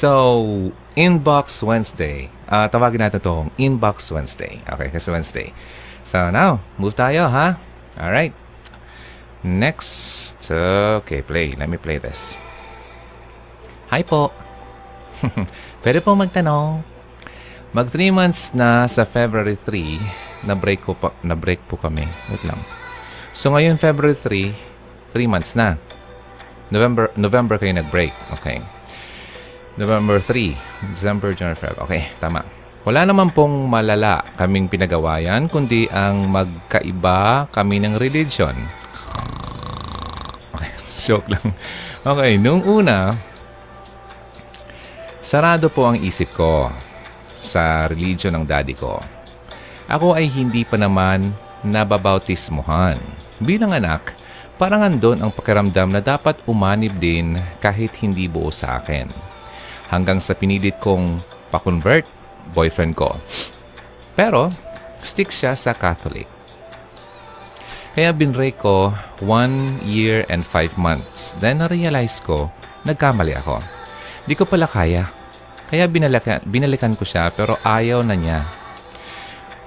So, Inbox Wednesday. Uh, tawagin natin itong Inbox Wednesday. Okay, kasi Wednesday. So, now, move tayo, ha? Alright. Next. Okay, play. Let me play this. Hi po. Pwede po magtanong. Mag 3 months na sa February 3, na break ko pa, na break po kami. Wait lang. So ngayon February 3, 3 months na. November November kayo nag-break. Okay. November 3, December, January, February. Okay, tama. Wala naman pong malala kaming pinagawayan, kundi ang magkaiba kami ng religion. Okay, joke lang. Okay, nung una, sarado po ang isip ko sa religion ng daddy ko. Ako ay hindi pa naman nababautismuhan. Bilang anak, parang andon ang pakiramdam na dapat umanib din kahit hindi buo sa akin. Hanggang sa pinilit kong pa-convert boyfriend ko. Pero, stick siya sa Catholic. Kaya binray ko one year and five months. Then na-realize ko, nagkamali ako. Di ko pala kaya. Kaya binalikan, binalikan ko siya pero ayaw na niya.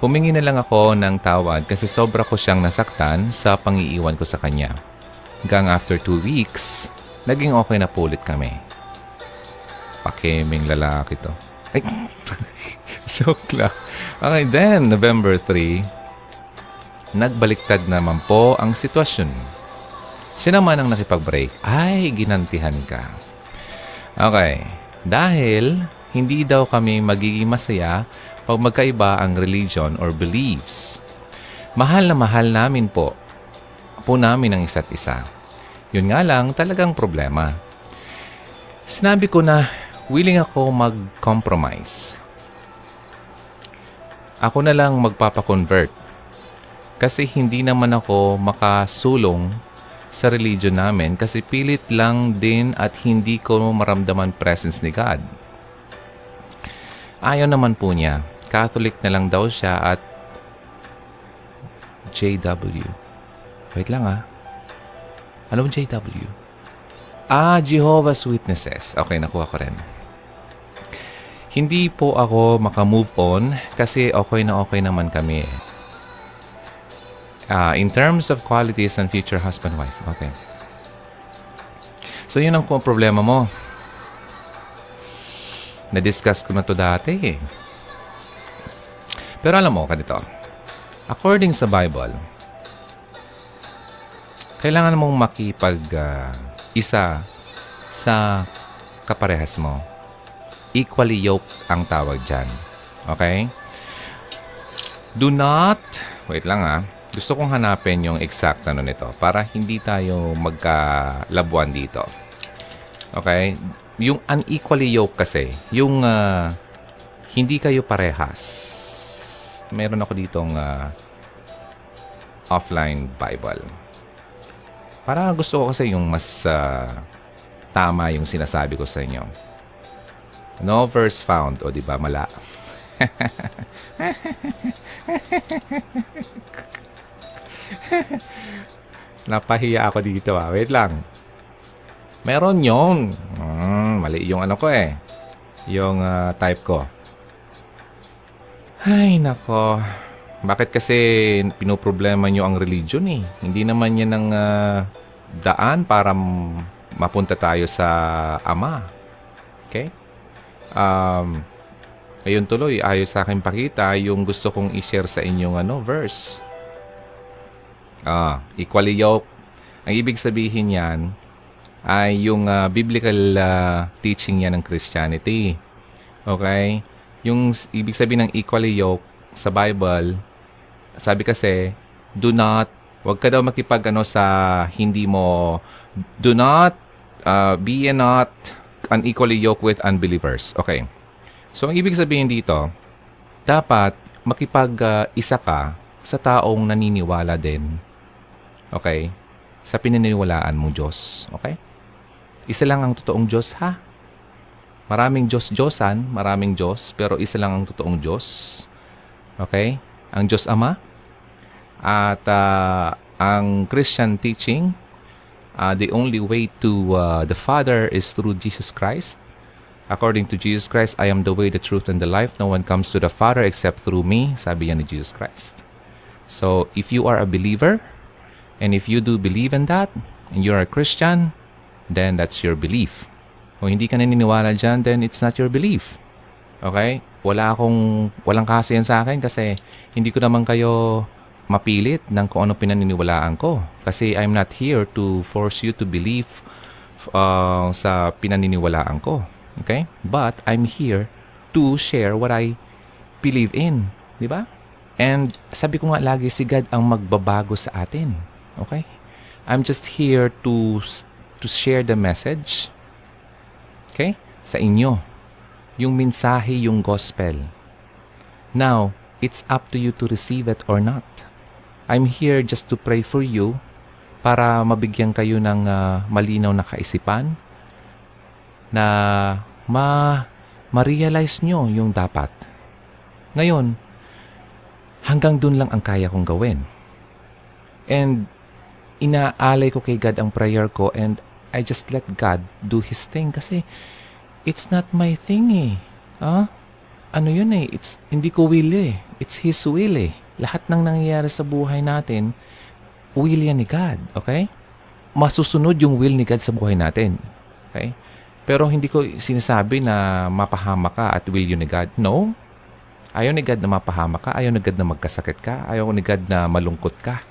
Humingi na lang ako ng tawad kasi sobra ko siyang nasaktan sa pangiiwan ko sa kanya. Hanggang after two weeks, naging okay na po ulit kami. Pakeming lalaki to. Ay, joke lang. Okay, then, November 3, nagbaliktad naman po ang sitwasyon. Siya naman ang nakipag-break. Ay, ginantihan ka. Okay. Dahil hindi daw kami magiging masaya pag magkaiba ang religion or beliefs. Mahal na mahal namin po po namin ang isa't isa. Yun nga lang talagang problema. Sinabi ko na willing ako mag-compromise. Ako na lang magpapakonvert kasi hindi naman ako makasulong sa religion namin kasi pilit lang din at hindi ko maramdaman presence ni God. Ayaw naman po niya. Catholic na lang daw siya at JW. Wait lang ah. Anong JW? Ah, Jehovah's Witnesses. Okay, nakuha ko rin. Hindi po ako makamove on kasi okay na okay naman kami. Uh, in terms of qualities and future husband-wife. Okay. So, yun ang problema mo. Na-discuss ko na to dati eh. Pero alam mo, ganito. According sa Bible, kailangan mong makipag uh, isa sa kaparehas mo. Equally yoked ang tawag dyan. Okay? Do not, wait lang ah, gusto kong hanapin yung exact ano nito para hindi tayo magkalabuan dito. Okay? Yung unequally yoked kasi, yung uh, hindi kayo parehas. Meron ako ditong uh, offline Bible. Para gusto ko kasi yung mas uh, tama yung sinasabi ko sa inyo. No verse found. O, di ba? Mala. Napahiya ako dito ah. Wait lang. Meron yung... Hmm, mali yung ano ko eh. Yung uh, type ko. Ay, nako. Bakit kasi pinoproblema nyo ang religion eh? Hindi naman yan ang uh, daan para mapunta tayo sa Ama. Okay? Um, ayun tuloy, ayos sa akin pakita yung gusto kong i-share sa inyong ano, verse. Ah, equally yoke. Ang ibig sabihin yan ay yung uh, biblical uh, teaching yan ng Christianity. Okay? Yung ibig sabihin ng equally yoke sa Bible, sabi kasi, do not, wag ka daw makipag ano sa hindi mo, do not uh, be not unequally yoked with unbelievers. Okay. So, ang ibig sabihin dito, dapat makipag-isa ka sa taong naniniwala din Okay? Sa pinaniniwalaan mo Diyos. Okay? Isa lang ang totoong Diyos, ha? Maraming Diyos-Diyosan, maraming Diyos, pero isa lang ang totoong Diyos. Okay? Ang Diyos Ama. At uh, ang Christian teaching, uh, the only way to uh, the Father is through Jesus Christ. According to Jesus Christ, I am the way, the truth, and the life. No one comes to the Father except through me, sabi yan ni Jesus Christ. So, if you are a believer, and if you do believe in that, and you're a Christian, then that's your belief. Kung hindi ka naniniwala dyan, then it's not your belief. Okay? Wala akong, walang kaso yan sa akin kasi hindi ko naman kayo mapilit ng kung ano pinaniniwalaan ko. Kasi I'm not here to force you to believe uh, sa pinaniniwalaan ko. Okay? But I'm here to share what I believe in. Di ba? And sabi ko nga lagi, si God ang magbabago sa atin. Okay? I'm just here to to share the message. Okay? Sa inyo. Yung mensahe, yung gospel. Now, it's up to you to receive it or not. I'm here just to pray for you para mabigyan kayo ng uh, malinaw na kaisipan na ma ma-realize nyo yung dapat. Ngayon, hanggang dun lang ang kaya kong gawin. And inaalay ko kay God ang prayer ko and I just let God do His thing kasi it's not my thing eh. Ah? Ano yun eh? It's, hindi ko will eh. It's His will eh. Lahat ng nangyayari sa buhay natin, will yan ni God. Okay? Masusunod yung will ni God sa buhay natin. Okay? Pero hindi ko sinasabi na mapahama ka at will yun ni God. No. Ayaw ni God na mapahama ka. Ayaw ni God na magkasakit ka. Ayaw ni God na malungkot ka.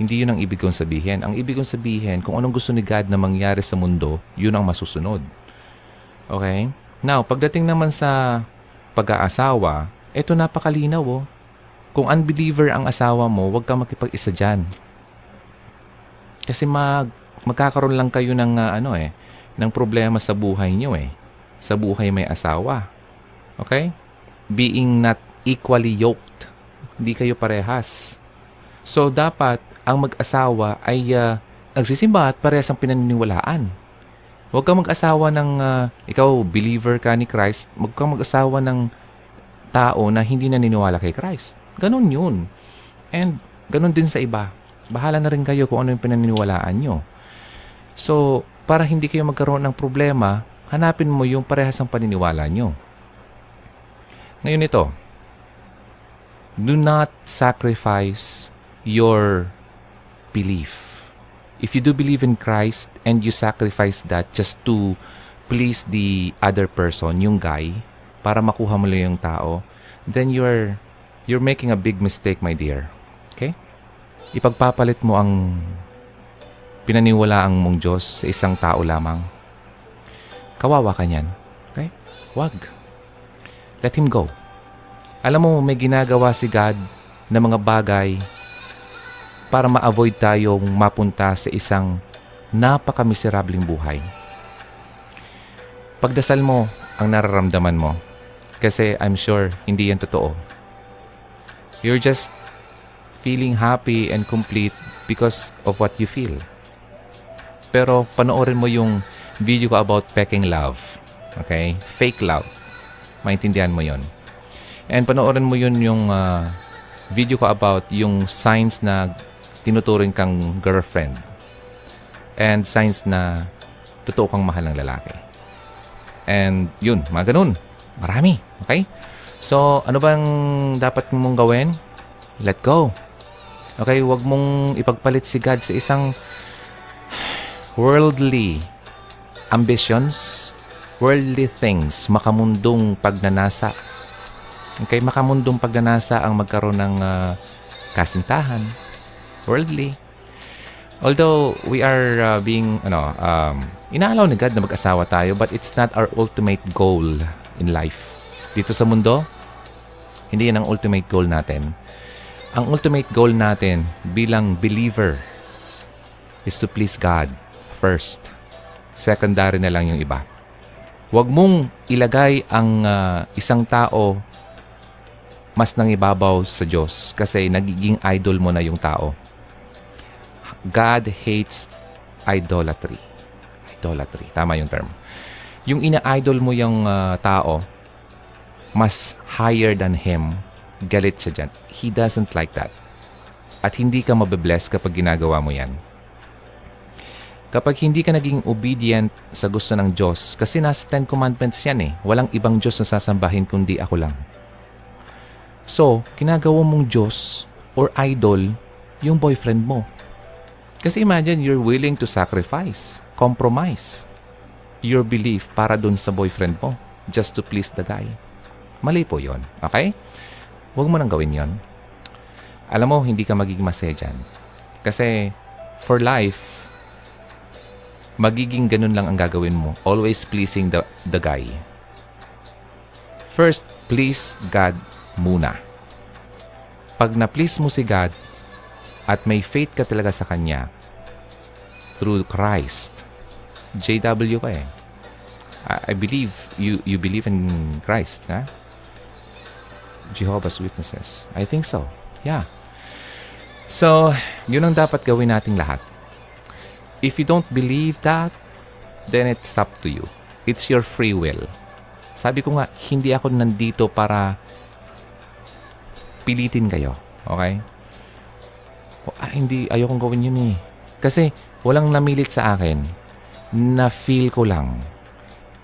Hindi yun ang ibig kong sabihin. Ang ibig kong sabihin, kung anong gusto ni God na mangyari sa mundo, yun ang masusunod. Okay? Now, pagdating naman sa pag-aasawa, ito napakalinaw oh. Kung unbeliever ang asawa mo, huwag kang makipag-isa dyan. Kasi mag, magkakaroon lang kayo ng uh, ano eh, ng problema sa buhay niyo eh. Sa buhay may asawa. Okay? Being not equally yoked. Hindi kayo parehas. So, dapat ang mag-asawa ay uh, nagsisimba at parehas ang pinaniniwalaan. Huwag kang mag-asawa ng, uh, ikaw, believer ka ni Christ, huwag kang mag-asawa ng tao na hindi naniniwala kay Christ. Ganon yun. And ganon din sa iba. Bahala na rin kayo kung ano yung pinaniniwalaan nyo. So, para hindi kayo magkaroon ng problema, hanapin mo yung parehas ang paniniwala nyo. Ngayon ito, do not sacrifice your belief. If you do believe in Christ and you sacrifice that just to please the other person, yung guy, para makuha mo lang yung tao, then you're you're making a big mistake, my dear. Okay? Ipagpapalit mo ang pinaniwalaang mong Diyos sa isang tao lamang. Kawawa ka niyan. Okay? Wag. Let Him go. Alam mo, may ginagawa si God na mga bagay para ma-avoid tayong mapunta sa isang napaka-miserableng buhay. Pagdasal mo ang nararamdaman mo kasi I'm sure hindi yan totoo. You're just feeling happy and complete because of what you feel. Pero panoorin mo yung video ko about peking love. Okay? Fake love. Maintindihan mo yon. And panoorin mo yun yung uh, video ko about yung signs na tinuturing kang girlfriend. And signs na totoo kang mahal ng lalaki. And yun, mga ganun. Marami. Okay? So, ano bang dapat mong gawin? Let go. Okay, huwag mong ipagpalit si God sa isang worldly ambitions, worldly things, makamundong pagnanasa. Okay, makamundong pagnanasa ang magkaroon ng uh, kasintahan, worldly. Although we are uh, being, ano, um, inaalaw ni God na mag-asawa tayo, but it's not our ultimate goal in life dito sa mundo, hindi yan ang ultimate goal natin. Ang ultimate goal natin bilang believer is to please God first. Secondary na lang yung iba. Huwag mong ilagay ang uh, isang tao mas nang ibabaw sa Diyos kasi nagiging idol mo na yung tao. God hates idolatry. Idolatry. Tama yung term. Yung ina-idol mo yung uh, tao, mas higher than him, galit siya dyan. He doesn't like that. At hindi ka mabibless kapag ginagawa mo yan. Kapag hindi ka naging obedient sa gusto ng Diyos, kasi nasa Ten Commandments yan eh. Walang ibang Diyos na sasambahin kundi ako lang. So, kinagawa mong Diyos or idol yung boyfriend mo. Kasi imagine you're willing to sacrifice, compromise your belief para dun sa boyfriend mo just to please the guy. Mali po yon, okay? Huwag mo nang gawin yon. Alam mo, hindi ka magiging masaya dyan. Kasi for life, magiging ganun lang ang gagawin mo. Always pleasing the, the guy. First, please God muna. Pag na-please mo si God at may faith ka talaga sa Kanya through Christ, JW ka eh. I, believe you you believe in Christ, ha? Jehovah's Witnesses. I think so. Yeah. So, yun ang dapat gawin nating lahat. If you don't believe that, then it's up to you. It's your free will. Sabi ko nga, hindi ako nandito para pilitin kayo. Okay? O, ah, hindi, ayokong gawin yun eh. Kasi walang namilit sa akin. Na-feel ko lang.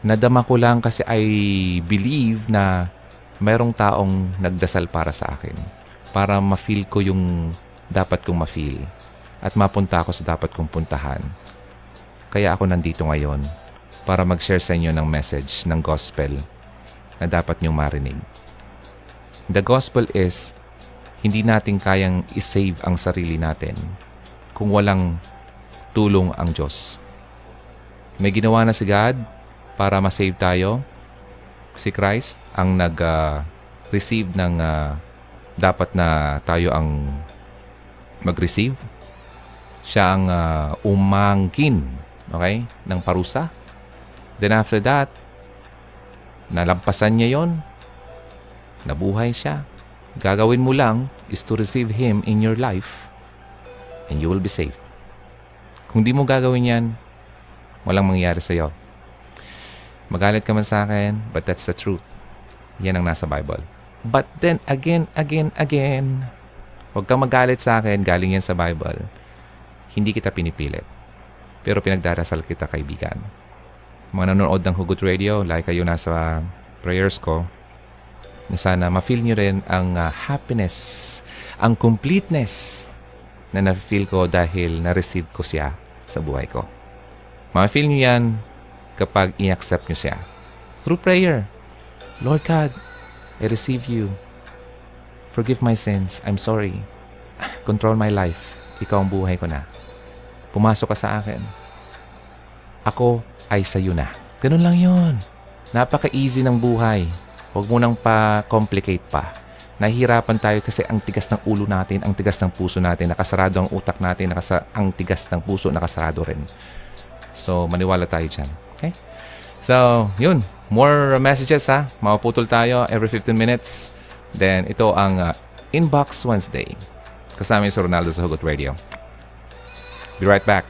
Nadama ko lang kasi I believe na mayroong taong nagdasal para sa akin. Para ma-feel ko yung dapat kong ma-feel at mapunta ako sa dapat kong puntahan. Kaya ako nandito ngayon para mag-share sa inyo ng message ng gospel na dapat niyong marinig. The gospel is, hindi natin kayang isave ang sarili natin kung walang tulong ang Diyos. May ginawa na si God para ma-save tayo. Si Christ ang nag-receive uh, ng uh, dapat na tayo ang mag-receive siya ang uh, umangkin okay, ng parusa. Then after that, nalampasan niya yon, nabuhay siya. Gagawin mo lang is to receive Him in your life and you will be saved. Kung di mo gagawin yan, walang mangyayari sa iyo. Magalit ka man sa akin, but that's the truth. Yan ang nasa Bible. But then again, again, again, huwag kang magalit sa akin, galing yan sa Bible hindi kita pinipilit. Pero pinagdarasal kita, kaibigan. Mga nanonood ng Hugot Radio, like kayo nasa prayers ko, na sana ma-feel nyo rin ang uh, happiness, ang completeness na na-feel ko dahil na-receive ko siya sa buhay ko. Ma-feel nyo yan kapag i-accept nyo siya. Through prayer. Lord God, I receive you. Forgive my sins. I'm sorry. Control my life. Ikaw ang buhay ko na. Pumasok ka sa akin. Ako ay sa'yo na. Ganun lang yon. Napaka-easy ng buhay. Huwag mo nang pa-complicate pa. Nahihirapan tayo kasi ang tigas ng ulo natin, ang tigas ng puso natin, nakasarado ang utak natin, nakasa ang tigas ng puso, nakasarado rin. So, maniwala tayo dyan. Okay? So, yun. More messages ha. Mapuputol tayo every 15 minutes. Then, ito ang uh, Inbox Wednesday. Kasama yung si Ronaldo sa Hugot Radio. Be right back.